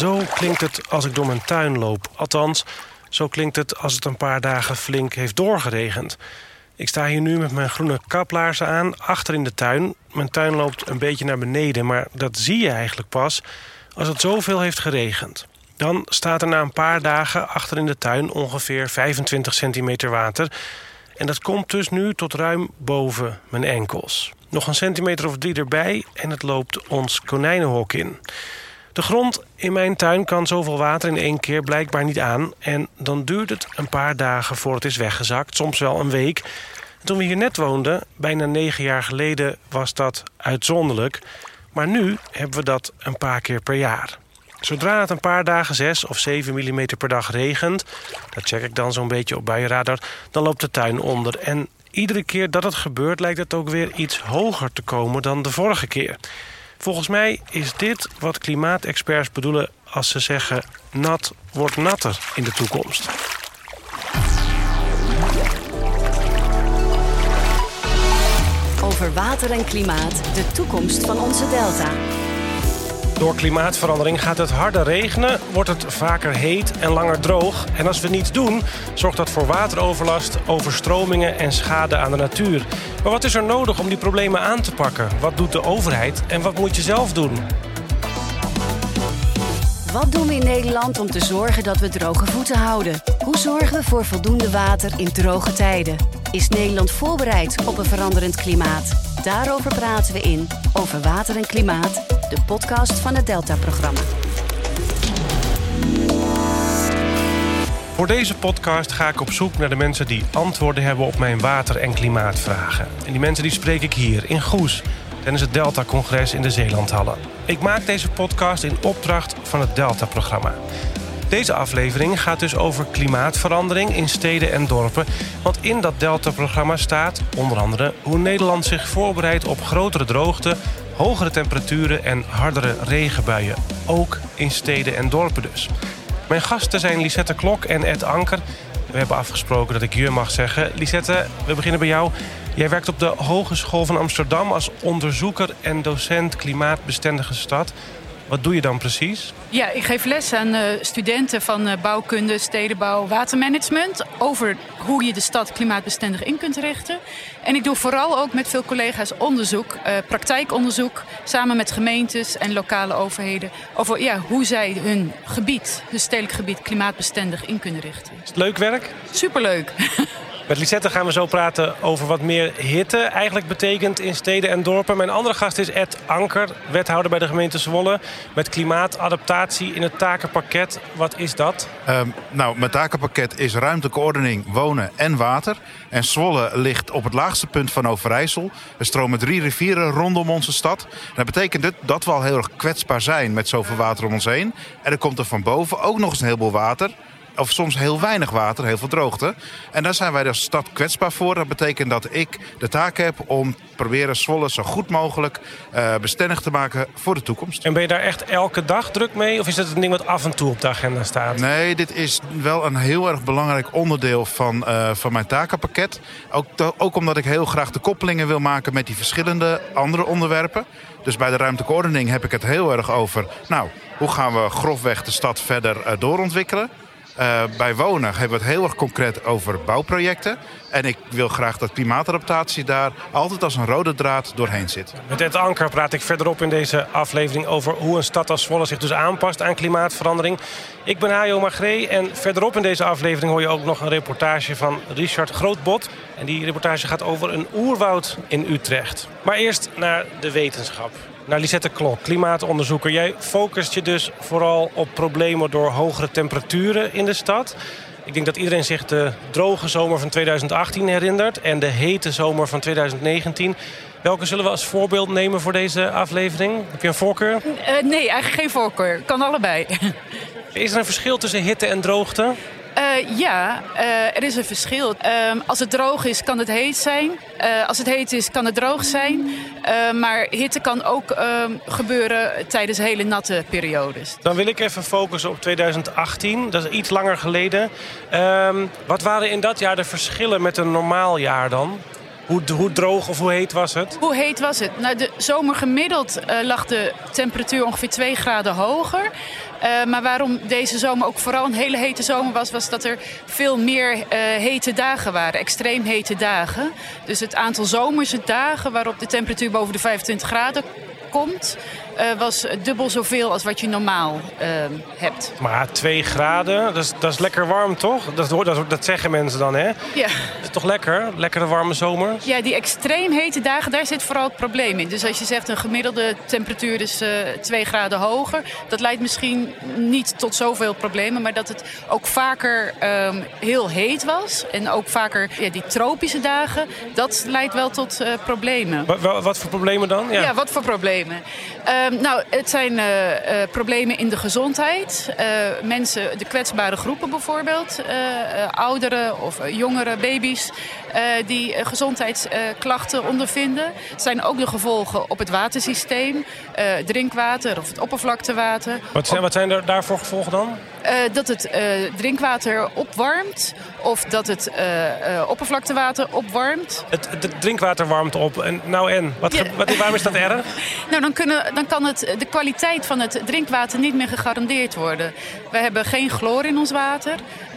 Zo klinkt het als ik door mijn tuin loop. Althans, zo klinkt het als het een paar dagen flink heeft doorgeregend. Ik sta hier nu met mijn groene kaplaarzen aan, achter in de tuin. Mijn tuin loopt een beetje naar beneden, maar dat zie je eigenlijk pas... als het zoveel heeft geregend. Dan staat er na een paar dagen achter in de tuin ongeveer 25 centimeter water... en dat komt dus nu tot ruim boven mijn enkels. Nog een centimeter of drie erbij en het loopt ons konijnenhok in... De grond in mijn tuin kan zoveel water in één keer blijkbaar niet aan... en dan duurt het een paar dagen voor het is weggezakt, soms wel een week. toen we hier net woonden, bijna negen jaar geleden, was dat uitzonderlijk. Maar nu hebben we dat een paar keer per jaar. Zodra het een paar dagen 6 of 7 mm per dag regent... dat check ik dan zo'n beetje op buienradar, dan loopt de tuin onder. En iedere keer dat het gebeurt lijkt het ook weer iets hoger te komen dan de vorige keer... Volgens mij is dit wat klimaatexperts bedoelen als ze zeggen... nat wordt natter in de toekomst. Over water en klimaat, de toekomst van onze delta. Door klimaatverandering gaat het harder regenen, wordt het vaker heet en langer droog. En als we niets doen, zorgt dat voor wateroverlast, overstromingen en schade aan de natuur. Maar wat is er nodig om die problemen aan te pakken? Wat doet de overheid en wat moet je zelf doen? Wat doen we in Nederland om te zorgen dat we droge voeten houden? Hoe zorgen we voor voldoende water in droge tijden? Is Nederland voorbereid op een veranderend klimaat? Daarover praten we in Over Water en Klimaat, de podcast van het Delta-programma. Voor deze podcast ga ik op zoek naar de mensen die antwoorden hebben op mijn water- en klimaatvragen. En die mensen die spreek ik hier in Goes tijdens het Delta-congres in de Zeelandhallen. Ik maak deze podcast in opdracht van het Delta-programma. Deze aflevering gaat dus over klimaatverandering in steden en dorpen. Want in dat Delta-programma staat onder andere hoe Nederland zich voorbereidt op grotere droogte, hogere temperaturen en hardere regenbuien. Ook in steden en dorpen dus. Mijn gasten zijn Lisette Klok en Ed Anker. We hebben afgesproken dat ik je mag zeggen. Lisette, we beginnen bij jou. Jij werkt op de Hogeschool van Amsterdam als onderzoeker en docent klimaatbestendige stad. Wat doe je dan precies? Ja, ik geef les aan uh, studenten van uh, bouwkunde, stedenbouw, watermanagement. Over hoe je de stad klimaatbestendig in kunt richten. En ik doe vooral ook met veel collega's onderzoek, uh, praktijkonderzoek. Samen met gemeentes en lokale overheden. Over ja, hoe zij hun gebied, hun stedelijk gebied, klimaatbestendig in kunnen richten. Is het leuk werk? Superleuk. Met Lisette gaan we zo praten over wat meer hitte eigenlijk betekent in steden en dorpen. Mijn andere gast is Ed Anker, wethouder bij de gemeente Zwolle. Met klimaatadaptatie in het takenpakket. Wat is dat? Um, nou, mijn takenpakket is ruimtelijke ordening, wonen en water. En Zwolle ligt op het laagste punt van Overijssel. Er stromen drie rivieren rondom onze stad. Dat betekent dat we al heel erg kwetsbaar zijn met zoveel water om ons heen. En er komt er van boven ook nog eens een heleboel water of soms heel weinig water, heel veel droogte. En daar zijn wij als stad kwetsbaar voor. Dat betekent dat ik de taak heb om proberen Zwolle zo goed mogelijk uh, bestendig te maken voor de toekomst. En ben je daar echt elke dag druk mee? Of is het een ding wat af en toe op de agenda staat? Nee, dit is wel een heel erg belangrijk onderdeel van, uh, van mijn takenpakket. Ook, ook omdat ik heel graag de koppelingen wil maken met die verschillende andere onderwerpen. Dus bij de ruimtelijke ordening heb ik het heel erg over... nou, hoe gaan we grofweg de stad verder uh, doorontwikkelen? Uh, bij wonen hebben we het heel erg concreet over bouwprojecten. En ik wil graag dat klimaatadaptatie daar altijd als een rode draad doorheen zit. Met Ed Anker praat ik verderop in deze aflevering over hoe een stad als Zwolle zich dus aanpast aan klimaatverandering. Ik ben Hajo Magree en verderop in deze aflevering hoor je ook nog een reportage van Richard Grootbot. En die reportage gaat over een oerwoud in Utrecht. Maar eerst naar de wetenschap naar Lisette Klok, klimaatonderzoeker. Jij focust je dus vooral op problemen door hogere temperaturen in de stad. Ik denk dat iedereen zich de droge zomer van 2018 herinnert en de hete zomer van 2019. Welke zullen we als voorbeeld nemen voor deze aflevering? Heb je een voorkeur? Uh, nee, eigenlijk geen voorkeur. Kan allebei. Is er een verschil tussen hitte en droogte? Uh, ja, uh, er is een verschil. Uh, als het droog is, kan het heet zijn. als het heet is, kan het droog zijn. maar hitte kan ook ehm, gebeuren tijdens hele natte periodes. Dan wil ik even focussen op 2018. Dat is iets langer geleden. Ehm, wat waren in dat jaar de verschillen met een normaal jaar dan? Hoe, hoe droog of hoe heet was het? Hoe heet was het? Nou, de zomer gemiddeld uh, lag de temperatuur ongeveer 2 graden hoger. Uh, maar waarom deze zomer ook vooral een hele hete zomer was, was dat er veel meer uh, hete dagen waren, extreem hete dagen. Dus het aantal zomerse dagen waarop de temperatuur boven de 25 graden komt, uh, was dubbel zoveel als wat je normaal uh, hebt. Maar 2 graden, dat is, dat is lekker warm toch? Dat, dat, dat zeggen mensen dan, hè? Ja. Dat is toch lekker? Lekkere warme zomer? Ja, die extreem hete dagen, daar zit vooral het probleem in. Dus als je zegt een gemiddelde temperatuur is uh, 2 graden hoger... dat leidt misschien niet tot zoveel problemen... maar dat het ook vaker um, heel heet was... en ook vaker ja, die tropische dagen... dat leidt wel tot uh, problemen. Wat, wat, voor problemen dan? Ja, ja wat voor problemen? Um, nou, het zijn uh, uh, problemen in de gezondheid. Uh, mensen, de kwetsbare groepen bijvoorbeeld. ouderen of jongere baby's die gezondheidsklachten ondervinden. Het zijn ook de gevolgen op het watersysteem. drinkwater of het oppervlaktewater. Wat zijn, wat zijn er daarvoor gevolgen dan? Dat het drinkwater opwarmt of dat het oppervlaktewater opwarmt. Het, het, drinkwater warmt op. En, nou en? Wat, ja. wat, waarom is dat erg? nou, dan, kunnen, dan kan het, de kwaliteit van het drinkwater niet meer gegarandeerd worden. We hebben geen chloor in ons water.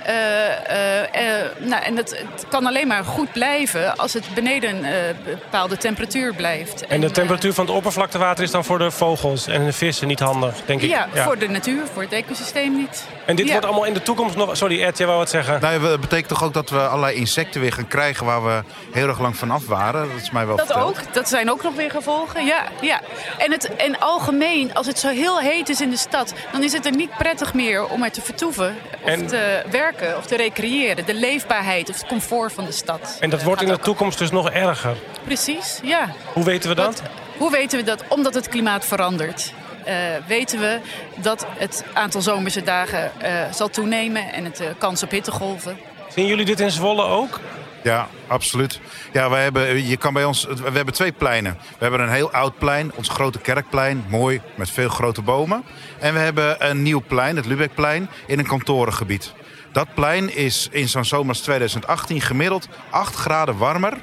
Uh, uh, uh, nou, en het, het, kan alleen maar goed blijven als het beneden een bepaalde temperatuur blijft. En de temperatuur van het oppervlaktewater is dan voor de vogels en de vissen niet handig, denk ik? Ja, ja. voor de natuur, voor het ecosysteem niet. En dit ja. wordt allemaal in de toekomst nog... Sorry Ed, jij wou wat zeggen? Nou, dat betekent toch ook dat we allerlei insecten weer gaan krijgen... waar we heel erg lang vanaf waren? Dat is mij wel Dat verteld. ook, dat zijn ook nog weer gevolgen, ja. ja. En, het, en algemeen, als het zo heel heet is in de stad... dan is het er niet prettig meer om er te vertoeven of En- te werken of te recreëren. De leefbaarheid of het comfort van de stad. En dat wordt in de toekomst dus nog erger. Precies, ja. Hoe weten we dat? Wat- hoe weten we dat? Omdat het klimaat verandert. eh, weten we dat het aantal zomerse dagen eh, zal toenemen en het eh, kans op hittegolven. Zien jullie dit in Zwolle ook? Ja, absoluut. Ja, wij hebben, je kan bij ons, we hebben twee pleinen. We hebben een heel oud plein, ons grote kerkplein, mooi, met veel grote bomen. En we hebben een nieuw plein, het Lubekplein, in een kantorengebied. Dat plein is in zomer als 2018 gemiddeld 8 graden warmer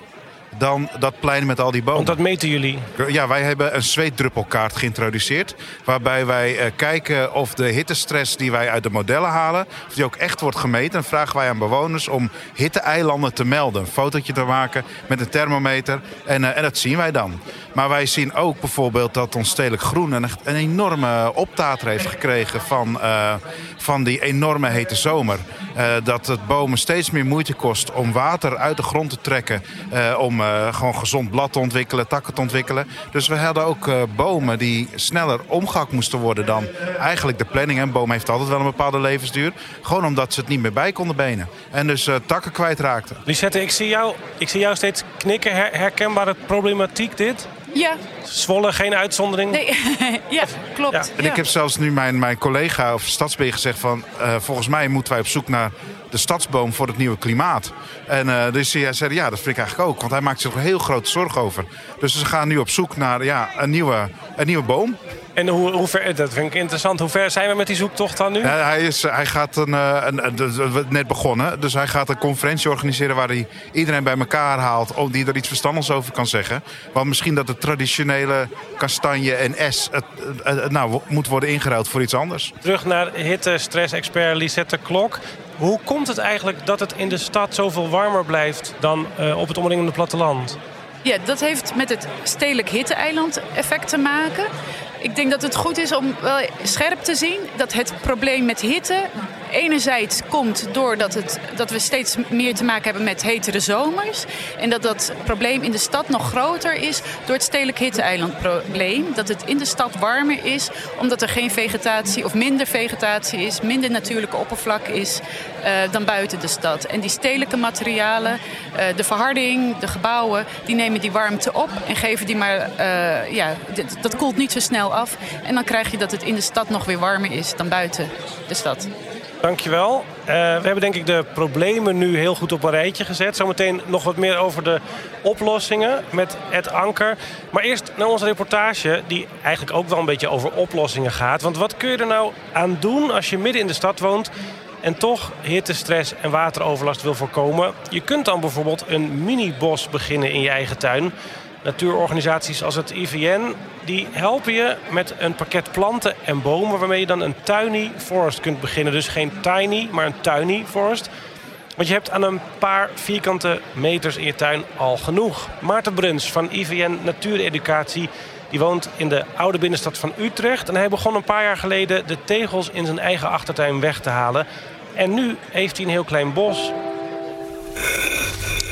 dan dat plein met al die bomen. Want dat meten jullie. Ja, wij hebben een zweetdruppelkaart geïntroduceerd. Waarbij wij eh, kijken of de hittestress die wij uit de modellen halen... of die ook echt wordt gemeten. Dan vragen wij aan bewoners om hitteeilanden te melden. Een fotootje te maken met een thermometer. En, eh, en dat zien wij dan. Maar wij zien ook bijvoorbeeld dat ons stedelijk groen... een, een enorme optater heeft gekregen van, eh, van die enorme hete zomer. Eh, dat het bomen steeds meer moeite kost om water uit de grond te trekken... eh, om eh, gewoon gezond blad te ontwikkelen, takken te ontwikkelen. Dus we hadden ook eh, bomen die sneller omgehakt moesten worden dan eigenlijk de planning. Een boom heeft altijd wel een bepaalde levensduur. Gewoon omdat ze het niet meer bij konden benen. En dus eh, takken kwijtraakten. Lisette, ik zie jou, ik zie jou steeds knikken. Her- herkenbare problematiek dit? Ja, Zwolle, geen uitzondering? nee, ja, klopt. Ja, En ik heb zelfs nu mijn, mijn collega of stadsbeheer gezegd van... eh, volgens mij moeten wij op zoek naar de stadsboom voor het nieuwe klimaat. En eh, dus hij zei, ja, dat vind ik eigenlijk ook. Want hij maakt zich er heel grote zorgen over. Dus ze gaan nu op zoek naar ja, een, nieuwe, een nieuwe boom. En hoe, hoe ver, dat vind ik interessant. Hoe ver zijn we met die zoektocht dan nu? Ja, hij, is, hij gaat een, eh, een, net begonnen. Dus hij gaat een conferentie organiseren waar hij iedereen bij elkaar haalt. om Die er iets verstandigs over kan zeggen. Want misschien dat de traditionele kastanje en S het, het- het- nou, moet worden ingeruild voor iets anders. Terug naar hitte-stress-expert Lisette Klok. Hoe komt het eigenlijk dat het in de stad zoveel warmer blijft dan eh, op het omringende platteland? Ja, dat heeft met het stedelijk hitte-eiland effect te maken. Ik denk dat het goed is om wel scherp te zien dat het probleem met hitte enerzijds komt doordat het, dat we steeds meer te maken hebben met hetere zomers. En dat dat probleem in de stad nog groter is door het stedelijk hitte-eilandprobleem. Dat het in de stad warmer is omdat er geen vegetatie of minder vegetatie is, minder natuurlijke oppervlak is eh, dan buiten de stad. En die stedelijke materialen, eh, de verharding, de gebouwen, die nemen die warmte op en geven die maar, eh, ja, dat koelt niet zo snel af. En dan krijg je dat het in de stad nog weer warmer is dan buiten de stad. Dankjewel. Eh we hebben denk ik de problemen nu heel goed op een rijtje gezet. Zometeen nog wat meer over de oplossingen met Ed Anker. Maar eerst naar onze reportage die eigenlijk ook wel een beetje over oplossingen gaat. Want wat kun je er nou aan doen als je midden in de stad woont... en toch hittestress en wateroverlast wil voorkomen. Je kunt dan bijvoorbeeld een mini-bos beginnen in je eigen tuin. Natuurorganisaties als het IVN die helpen je met een pakket planten en bomen waarmee je dan een tiny forest kunt beginnen. Dus geen tiny, maar een tiny forest. Want je hebt aan een paar vierkante meters in je tuin al genoeg. Maarten Bruns van IVN Natuureducatie die woont in de oude binnenstad van Utrecht. En hij begon een paar jaar geleden de tegels in zijn eigen achtertuin weg te halen. En nu heeft hij een heel klein bos.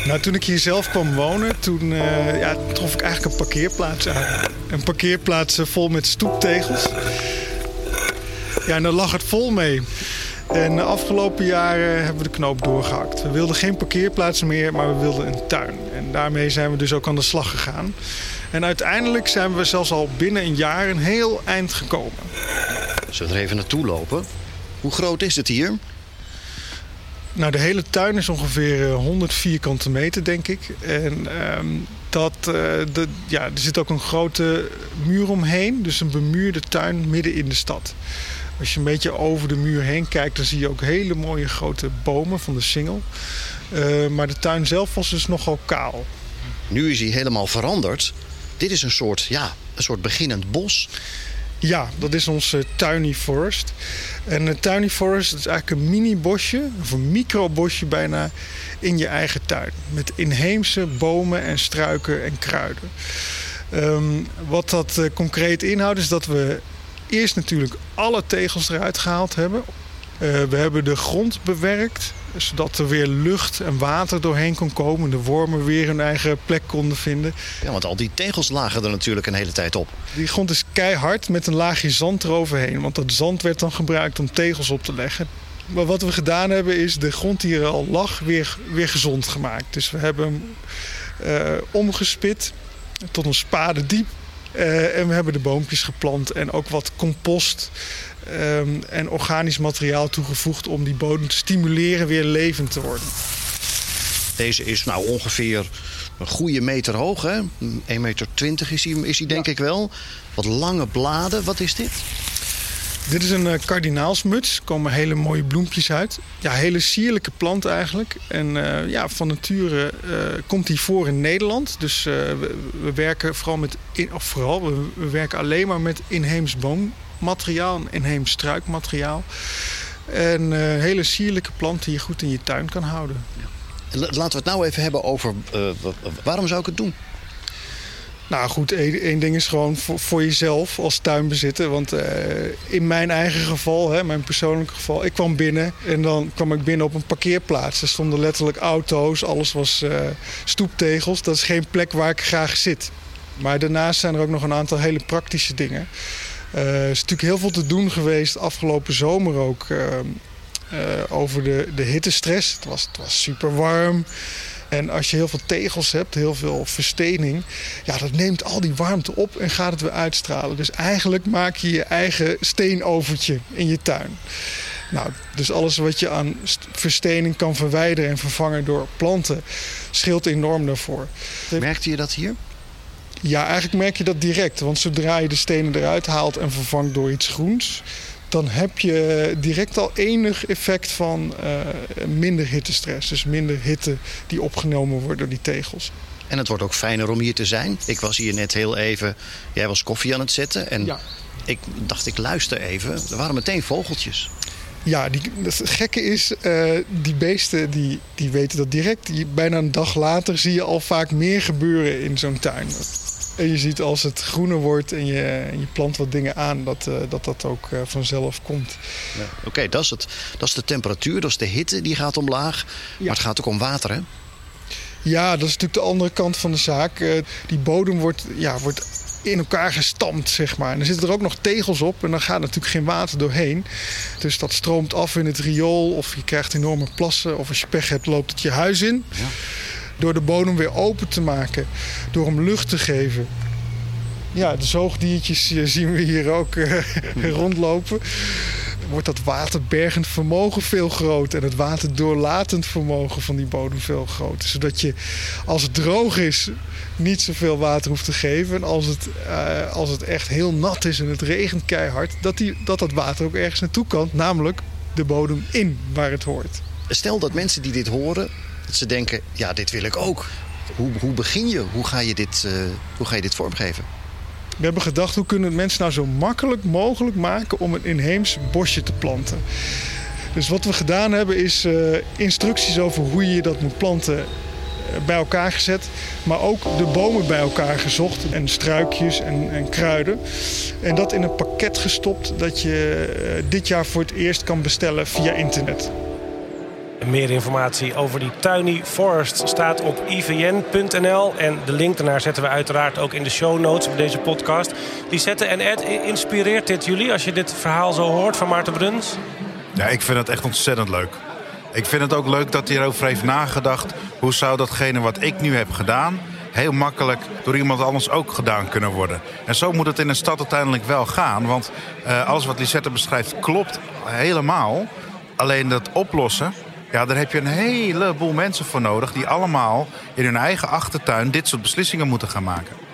Nou, toen ik hier zelf kwam wonen, toen uh, ja, trof ik eigenlijk een parkeerplaats aan. Een parkeerplaats vol met stoeptegels. Ja, en daar lag het vol mee. En de afgelopen jaren hebben we de knoop doorgehakt. We wilden geen parkeerplaatsen meer, maar we wilden een tuin. En daarmee zijn we dus ook aan de slag gegaan. En uiteindelijk zijn we zelfs al binnen een jaar een heel eind gekomen. Zullen we er even naartoe lopen? Hoe groot is het hier? Nou, de hele tuin is ongeveer 100 eh, vierkante meter, denk ik. En ehm, dat, uh, de, ja, er zit ook een grote muur omheen. Dus een bemuurde tuin midden in de stad. Als je een beetje over de muur heen kijkt, dan zie je ook hele mooie grote bomen van de singel. Uh, maar de tuin zelf was dus nogal kaal. Nu is hij helemaal veranderd. Dit is een soort, ja, een soort beginnend bos. Ja, dat is ons uh, Tiny Forest. En een Tiny Forest is eigenlijk een mini-bosje, of een micro-bosje bijna, in je eigen tuin. Met inheemse bomen en struiken en kruiden. Um, wat dat uh, concreet inhoudt is dat we eerst natuurlijk alle tegels eruit gehaald hebben. Uh, we hebben de grond bewerkt, zodat er weer lucht en water doorheen kon komen. De wormen weer hun eigen plek konden vinden. Ja, want al die tegels lagen er natuurlijk een hele tijd op. Die grond is keihard met een laagje zand eroverheen. Want dat zand werd dan gebruikt om tegels op te leggen. Maar wat we gedaan hebben is de grond die er al lag weer, weer gezond gemaakt. Dus we hebben hem uh, omgespit tot een spade diep. Uh, en we hebben de boompjes geplant en ook wat compost um, en organisch materiaal toegevoegd om die bodem te stimuleren weer levend te worden. Deze is nou ongeveer een goede meter hoog, hè? 1,20 meter is hij, is hij denk ja. ik wel. Wat lange bladen, wat is dit? Dit is een uh, kardinaalsmuts. Er komen hele mooie bloempjes uit. Ja, hele sierlijke plant eigenlijk. En uh, ja, van nature uh, komt die voor in Nederland. Dus we, we, werken vooral met... Of vooral, we, we, werken alleen maar met inheems boommateriaal. Inheems struikmateriaal. En hele sierlijke plant die je goed in je tuin kan houden. Laten we het nou even hebben over... waarom zou ik het doen? Nou goed, één ding is gewoon voor, jezelf als tuinbezitter. Want uh, in mijn eigen geval, hè, mijn persoonlijke geval, ik kwam binnen en dan kwam ik binnen op een parkeerplaats. Er stonden letterlijk auto's, alles was uh, stoeptegels. Dat is geen plek waar ik graag zit. Maar daarnaast zijn er ook nog een aantal hele praktische dingen. Uh, er is natuurlijk heel veel te doen geweest afgelopen zomer ook over de, de hittestress. Het was, het was super warm. En als je heel veel tegels hebt, heel veel verstening, ja, dat neemt al die warmte op en gaat het weer uitstralen. Dus eigenlijk maak je je eigen steenovertje in je tuin. Nou, dus alles wat je aan verstening kan verwijderen en vervangen door planten, scheelt enorm daarvoor. Merkte je dat hier? Ja, eigenlijk merk je dat direct. Want zodra je de stenen eruit haalt en vervangt door iets groens, dan heb je direct al enig effect van uh, minder hittestress. Dus minder hitte die opgenomen wordt door die tegels. En het wordt ook fijner om hier te zijn. Ik was hier net heel even, jij was koffie aan het zetten. En ja. ik dacht, ik luister even. Er waren meteen vogeltjes. Ja, die, het gekke is, uh, die beesten die, die weten dat direct. Die, bijna een dag later zie je al vaak meer gebeuren in zo'n tuin. En je ziet als het groener wordt en je, je plant wat dingen aan, dat uh, dat, dat ook uh, vanzelf komt. Ja, Oké, okay, dat, is het, dat is de temperatuur, dat is de hitte die gaat omlaag. Ja. Maar het gaat ook om water, hè? Ja, dat is natuurlijk de andere kant van de zaak. Uh, die bodem wordt, ja, wordt in elkaar gestampt, zeg maar. En er zitten er ook nog tegels op en dan gaat natuurlijk geen water doorheen. Dus dat stroomt af in het riool of je krijgt enorme plassen. Of als je pech hebt, loopt het je huis in. Ja door de bodem weer open te maken, door hem lucht te geven. Ja, de zoogdiertjes eh, zien we hier ook uh, rondlopen. Wordt dat waterbergend vermogen veel groter en het waterdoorlatend vermogen van die bodem veel groter. Zodat je als het droog is niet zoveel water hoeft te geven. En als het, uh, als het echt heel nat is en het regent keihard, dat, die, dat dat water ook ergens naartoe kan, namelijk de bodem in waar het hoort. Stel dat mensen die dit horen, dat ze denken, ja, dit wil ik ook. Hoe, hoe begin je? Hoe ga je, dit, uh, hoe ga je dit vormgeven? We hebben gedacht, hoe kunnen mensen nou zo makkelijk mogelijk maken om een inheems bosje te planten? Dus wat we gedaan hebben is uh, instructies over hoe je dat moet planten bij elkaar gezet. Maar ook de bomen bij elkaar gezocht. En struikjes en, en kruiden. En dat in een pakket gestopt dat je dit jaar voor het eerst kan bestellen via internet. Meer informatie over die Tiny Forest staat op ivn.nl. En de link daarnaar zetten we uiteraard ook in de show notes van deze podcast. Lisette en Ed, inspireert dit jullie als je dit verhaal zo hoort van Maarten Bruns? Ja, ik vind het echt ontzettend leuk. Ik vind het ook leuk dat hij erover heeft nagedacht. Hoe zou datgene wat ik nu heb gedaan... heel makkelijk door iemand anders ook gedaan kunnen worden. En zo moet het in een stad uiteindelijk wel gaan. Want uh, alles wat Lisette beschrijft klopt helemaal. Alleen dat oplossen, ja, daar heb je een heleboel mensen voor nodig... die allemaal in hun eigen achtertuin dit soort beslissingen moeten gaan maken.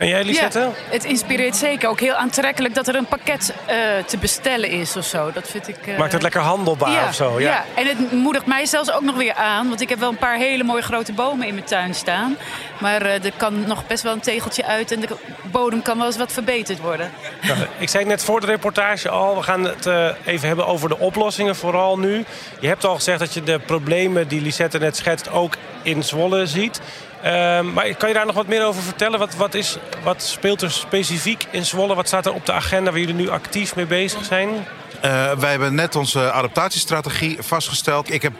En jij, Lisette? Ja, het inspireert zeker. Ook heel aantrekkelijk dat er een pakket uh, te bestellen is of zo. Dat vind ik... Uh... Maakt het lekker handelbaar ja, of zo? Ja. ja, en het moedigt mij zelfs ook nog weer aan. Want ik heb wel een paar hele mooie grote bomen in mijn tuin staan. Maar uh, er kan nog best wel een tegeltje uit. En de bodem kan wel eens wat verbeterd worden. Nou, ik zei net voor de reportage al. We gaan het even hebben over de oplossingen vooral nu. Je hebt al gezegd dat je de problemen die Lisette net schetst ook in Zwolle ziet. Uh, maar kan je daar nog wat meer over vertellen? Wat, wat, is, wat speelt er specifiek in Zwolle? Wat staat er op de agenda waar jullie nu actief mee bezig zijn? Uh, wij hebben net onze adaptatiestrategie vastgesteld. Ik heb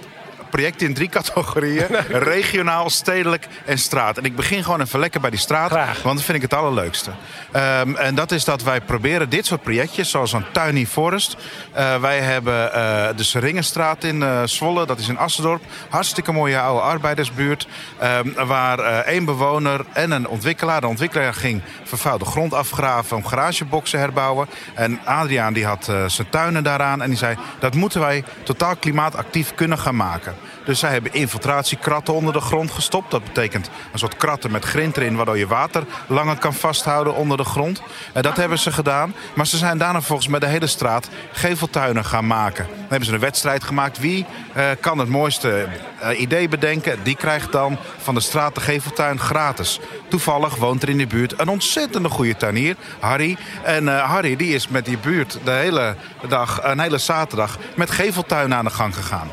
projecten in drie categorieën. Regionaal, stedelijk en straat. En ik begin gewoon even lekker bij die straat. Graag. Want dat vind ik het allerleukste. Um, en dat is dat wij proberen dit soort projectjes, zoals een Tuiny Forest. Uh, wij hebben uh, de Seringenstraat in uh, Zwolle, dat is in Assendorp. Hartstikke mooie oude arbeidersbuurt. Um, waar één bewoner en een ontwikkelaar. De ontwikkelaar ging vervuilde grond afgraven om garageboxen herbouwen. En Adriaan die had zijn tuinen daaraan. En die zei, dat moeten wij totaal klimaatactief kunnen gaan maken. Dus zij hebben infiltratiekratten onder de grond gestopt. Dat betekent een soort kratten met grind erin... waardoor je water langer kan vasthouden onder de grond. En dat hebben ze gedaan. Maar ze zijn daarna volgens met de hele straat geveltuinen gaan maken. Dan hebben ze een wedstrijd gemaakt. Wie uh, kan het mooiste uh, idee bedenken? Die krijgt dan van de straat de geveltuin gratis. Toevallig woont er in de buurt een ontzettende goede tuinier, Harry. En Harry die is met die buurt de hele dag, een hele zaterdag... met geveltuinen aan de gang gegaan.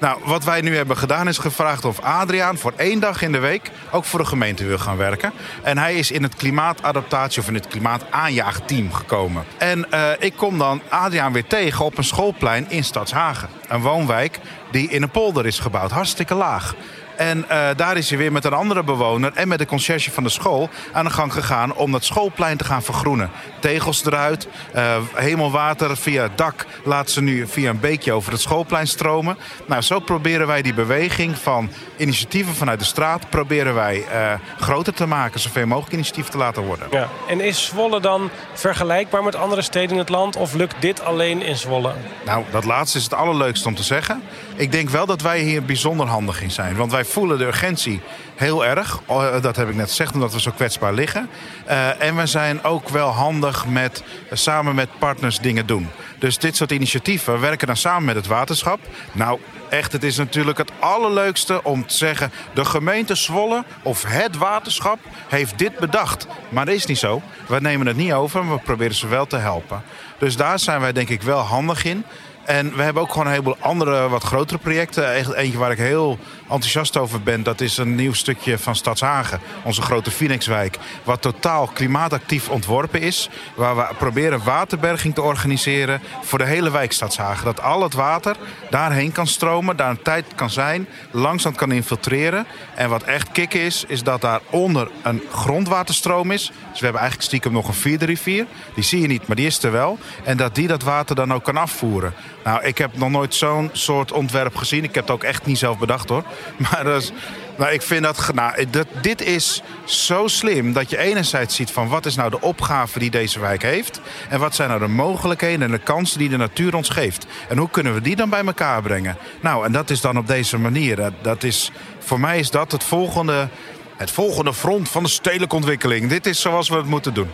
Nou, wat wij nu hebben gedaan is gevraagd of Adriaan voor één dag in de week ook voor de gemeente wil gaan werken. En hij is in het klimaatadaptatie of in het klimaataanjaagteam gekomen. En uh, ik kom dan Adriaan weer tegen op een schoolplein in Stadshagen. Een woonwijk die in een polder is gebouwd, hartstikke laag. En uh, daar is hij weer met een andere bewoner en met de conciërge van de school aan de gang gegaan om dat schoolplein te gaan vergroenen. Tegels eruit, uh, hemelwater via het dak laat ze nu via een beekje over het schoolplein stromen. Nou, zo proberen wij die beweging van initiatieven vanuit de straat proberen wij uh, groter te maken, zoveel mogelijk initiatieven te laten worden. Ja. En is Zwolle dan vergelijkbaar met andere steden in het land of lukt dit alleen in Zwolle? Nou, dat laatste is het allerleukste om te zeggen. Ik denk wel dat wij hier bijzonder handig in zijn, want wij voelen de urgentie heel erg. Dat heb ik net gezegd, omdat we zo kwetsbaar liggen. Uh, en we zijn ook wel handig met samen met partners dingen doen. Dus dit soort initiatieven werken dan samen met het waterschap. Nou, echt, het is natuurlijk het allerleukste om te zeggen... de gemeente Zwolle of het waterschap heeft dit bedacht. Maar dat is niet zo. We nemen het niet over, maar we proberen ze wel te helpen. Dus daar zijn wij denk ik wel handig in. En we hebben ook gewoon een heleboel andere, wat grotere projecten. Eentje waar ik heel enthousiast over ben, dat is een nieuw stukje van Stadshagen. Onze grote Phoenixwijk. Wat totaal klimaatactief ontworpen is. Waar we proberen waterberging te organiseren voor de hele wijk Stadshagen. Dat al het water daarheen kan stromen, daar een tijd kan zijn. Langzaam kan infiltreren. En wat echt kicken is, is dat daaronder een grondwaterstroom is. Dus we hebben eigenlijk stiekem nog een vierde rivier. Die zie je niet, maar die is er wel. En dat die dat water dan ook kan afvoeren. Nou, ik heb nog nooit zo'n soort ontwerp gezien. Ik heb het ook echt niet zelf bedacht hoor. Maar ik vind dat, nou, dit is zo slim dat je enerzijds ziet van wat is nou de opgave die deze wijk heeft. En wat zijn nou de mogelijkheden en de kansen die de natuur ons geeft. En hoe kunnen we die dan bij elkaar brengen? Nou, en dat is dan op deze manier. Dat, dat is, voor mij is dat het volgende, het volgende front van de stedelijke ontwikkeling. Dit is zoals we het moeten doen.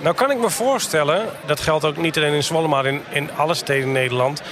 Nou kan ik me voorstellen, dat geldt ook niet alleen in Zwolle, maar in, in alle steden in Nederland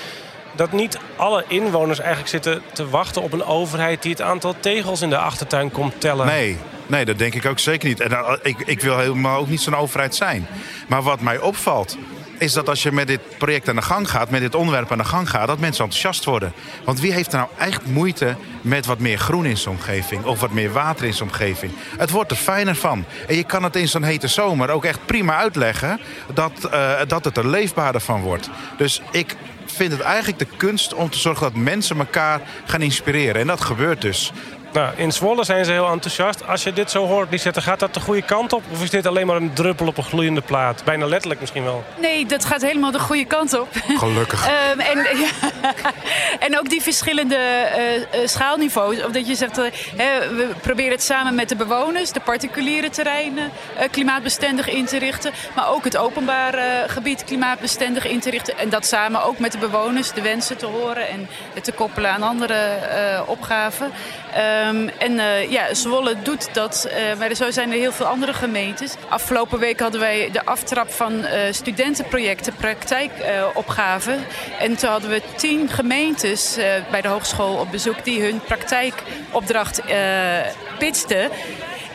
dat niet alle inwoners eigenlijk zitten te wachten op een overheid die het aantal tegels in de achtertuin komt tellen. Nee, nee dat denk ik ook zeker niet. En uh, ik, ik wil helemaal ook niet zo'n overheid zijn. Maar wat mij opvalt, is dat als je met dit project aan de gang gaat, met dit onderwerp aan de gang gaat, dat mensen enthousiast worden. Want wie heeft er nou echt moeite met wat meer groen in zijn omgeving of wat meer water in zijn omgeving? Het wordt er fijner van. En je kan het in zo'n hete zomer ook echt prima uitleggen dat, uh, dat het er leefbaarder van wordt. Dus ik vind het eigenlijk de kunst om te zorgen dat mensen elkaar gaan inspireren. En dat gebeurt dus. Nou, in Zwolle zijn ze heel enthousiast. Als je dit zo hoort, Lisette, gaat dat de goede kant op? Of is dit alleen maar een druppel op een gloeiende plaat? Bijna letterlijk misschien wel. Nee, dat gaat helemaal de goede kant op. Gelukkig. um, en, ja, en ook die verschillende uh, schaalniveaus. Of dat je zegt, uh, we proberen het samen met de bewoners, de particuliere terreinen, klimaatbestendig in te richten. Maar ook het openbare gebied klimaatbestendig in te richten. En dat samen ook met de bewoners, de wensen te horen en te koppelen aan andere opgaven. Um, en uh, ja, Zwolle doet dat, uh, maar zo zijn er heel veel andere gemeentes. Afgelopen week hadden wij de aftrap van uh, studentenprojecten, praktijkopgaven. en toen hadden we tien gemeentes bij de hogeschool op bezoek die hun praktijkopdracht pitchten.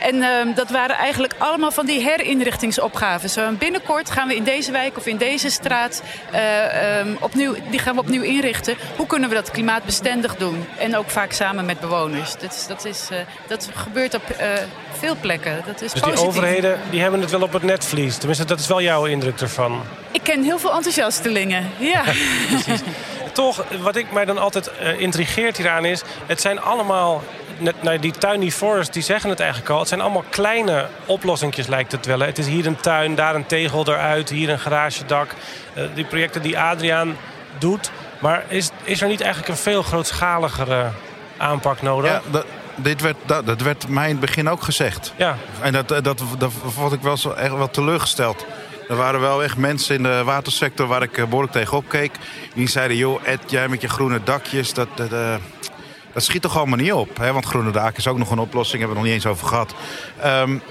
En uh, dat waren eigenlijk allemaal van die herinrichtingsopgaven. Zo binnenkort gaan we in deze wijk of in deze straat uh, um, opnieuw, die gaan we opnieuw inrichten. Hoe kunnen we dat klimaatbestendig doen? En ook vaak samen met bewoners. Dat, is, dat, is, uh, dat gebeurt op veel plekken. Dat is dus positief. die overheden die hebben het wel op het netvlies. Tenminste, dat is wel jouw indruk ervan. Ik ken heel veel enthousiastelingen, ja. Precies. Toch, wat ik mij dan altijd intrigeert hieraan is... het zijn allemaal nou, die tiny forest, die zeggen het eigenlijk al. Het zijn allemaal kleine oplossingjes, lijkt het wel. Hè. Het is hier een tuin, daar een tegel eruit, hier een garagedak. Uh, die projecten die Adriaan doet. Maar is, is er niet eigenlijk een veel grootschaligere aanpak nodig? Ja, dat, dit werd, dat, dat, werd mij in het begin ook gezegd. Ja. En dat, dat, dat, dat vond ik wel, zo, echt wel teleurgesteld. Er waren wel echt mensen in de watersector waar ik behoorlijk tegenop keek. Die zeiden, joh Ed, jij met je groene dakjes, dat... dat uh, dat schiet toch allemaal niet op. Hè? Want groene daken is ook nog een oplossing, hebben we nog niet eens over gehad. Um,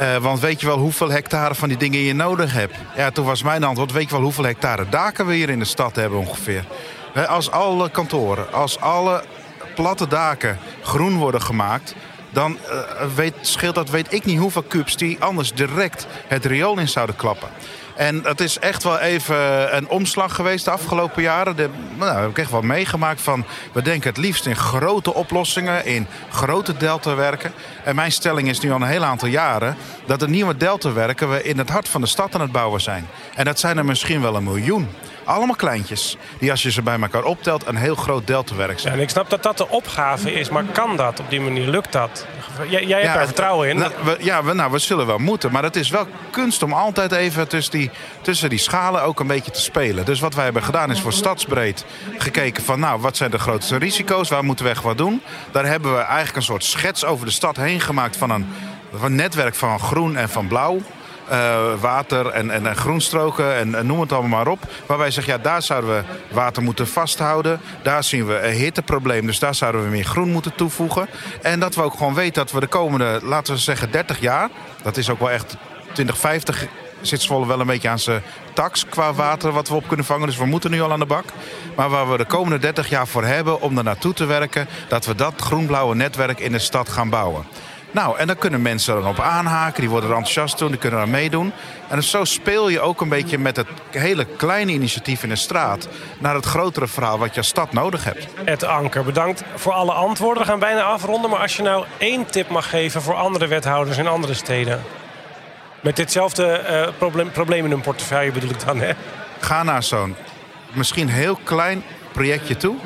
uh, want weet je wel hoeveel hectare van die dingen je nodig hebt? Ja, toen was mijn antwoord, weet je wel hoeveel hectare daken we hier in de stad hebben ongeveer? Als alle kantoren, als alle platte daken groen worden gemaakt... dan uh, weet, scheelt dat weet ik niet hoeveel kubus die anders direct het riool in zouden klappen. En het is echt wel even een omslag geweest de afgelopen jaren. De, nou, heb ik echt wel meegemaakt van... we denken het liefst in grote oplossingen, in grote deltawerken. En mijn stelling is nu al een heel aantal jaren... dat de nieuwe deltawerken we in het hart van de stad aan het bouwen zijn. En dat zijn er misschien wel een miljoen. Allemaal kleintjes. Die als je ze bij elkaar optelt een heel groot deltawerk zijn. Ja, en ik snap dat dat de opgave is. Maar kan dat op die manier? Lukt dat? Jij, jij hebt ja, er vertrouwen in. Nou, we, ja, we, nou, we zullen wel moeten. Maar het is wel kunst om altijd even tussen die, tussen die schalen ook een beetje te spelen. Dus wat wij hebben gedaan is voor stadsbreed gekeken van... nou, wat zijn de grootste risico's? Waar moeten we echt wat doen? Daar hebben we eigenlijk een soort schets over de stad heen gemaakt... van een, van een netwerk van groen en van blauw. Uh, water en, en, en groenstroken en, noem het allemaal maar op. Waarbij je zegt, ja, daar zouden we water moeten vasthouden. Daar zien we een hitteprobleem, dus daar zouden we meer groen moeten toevoegen. En dat we ook gewoon weten dat we de komende, laten we zeggen, 30 jaar... dat is ook wel echt 2050 zit Zwolle wel een beetje aan zijn tax qua water wat we op kunnen vangen. Dus we moeten nu al aan de bak. Maar waar we de komende 30 jaar voor hebben om er naartoe te werken... dat we dat groen-blauwe netwerk in de stad gaan bouwen. Nou, en dan kunnen mensen er op aanhaken. Die worden er enthousiast toen, die kunnen er meedoen. En zo speel je ook een beetje met het hele kleine initiatief in de straat... naar het grotere verhaal wat je als stad nodig hebt. Ed Anker, bedankt voor alle antwoorden. We gaan bijna afronden. Maar als je nou één tip mag geven voor andere wethouders in andere steden... met ditzelfde uh, probleem, probleem in hun portefeuille bedoel ik dan, hè? Ga naar zo'n misschien heel klein projectje toe.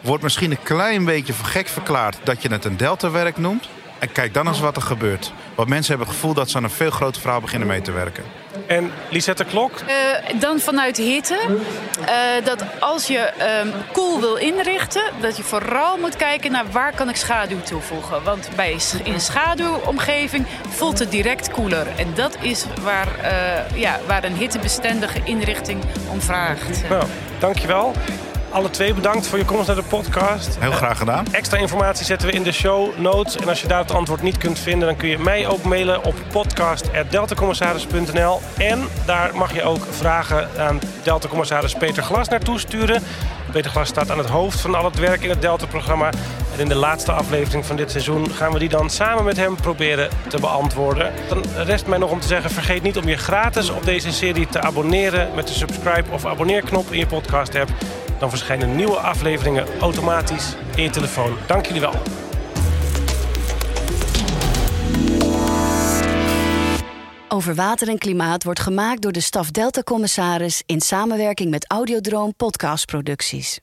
Wordt misschien een klein beetje voor gek verklaard dat je het een deltawerk noemt... En kijk dan eens wat er gebeurt. Want mensen hebben het gevoel dat ze aan een veel groter verhaal beginnen mee te werken. En Lisette Klok? Uh, dan vanuit hitte. Uh, dat als je um, koel wil inrichten, dat je vooral moet kijken naar waar kan ik schaduw toevoegen. Want bij in schaduwomgeving voelt het direct koeler. En dat is waar, uh, ja, waar een hittebestendige inrichting om vraagt. Nou, dankjewel. Alle twee bedankt voor je komst naar de podcast. Heel graag gedaan. Extra informatie zetten we in de show notes. En als je daar het antwoord niet kunt vinden, dan kun je mij ook mailen op podcast.deltacommissaris.nl. En daar mag je ook vragen aan Delta-commissaris Peter Glas naartoe sturen. Peter Glas staat aan het hoofd van al het werk in het Delta-programma. En in de laatste aflevering van dit seizoen gaan we die dan samen met hem proberen te beantwoorden. Dan rest mij nog om te zeggen, vergeet niet om je gratis op deze serie te abonneren met de subscribe of abonneerknop in je podcast app. Dan verschijnen nieuwe afleveringen automatisch in je telefoon. Dank jullie wel. Over water en klimaat wordt gemaakt door de staf Delta Commissaris in samenwerking met Audiodroom Podcastproducties.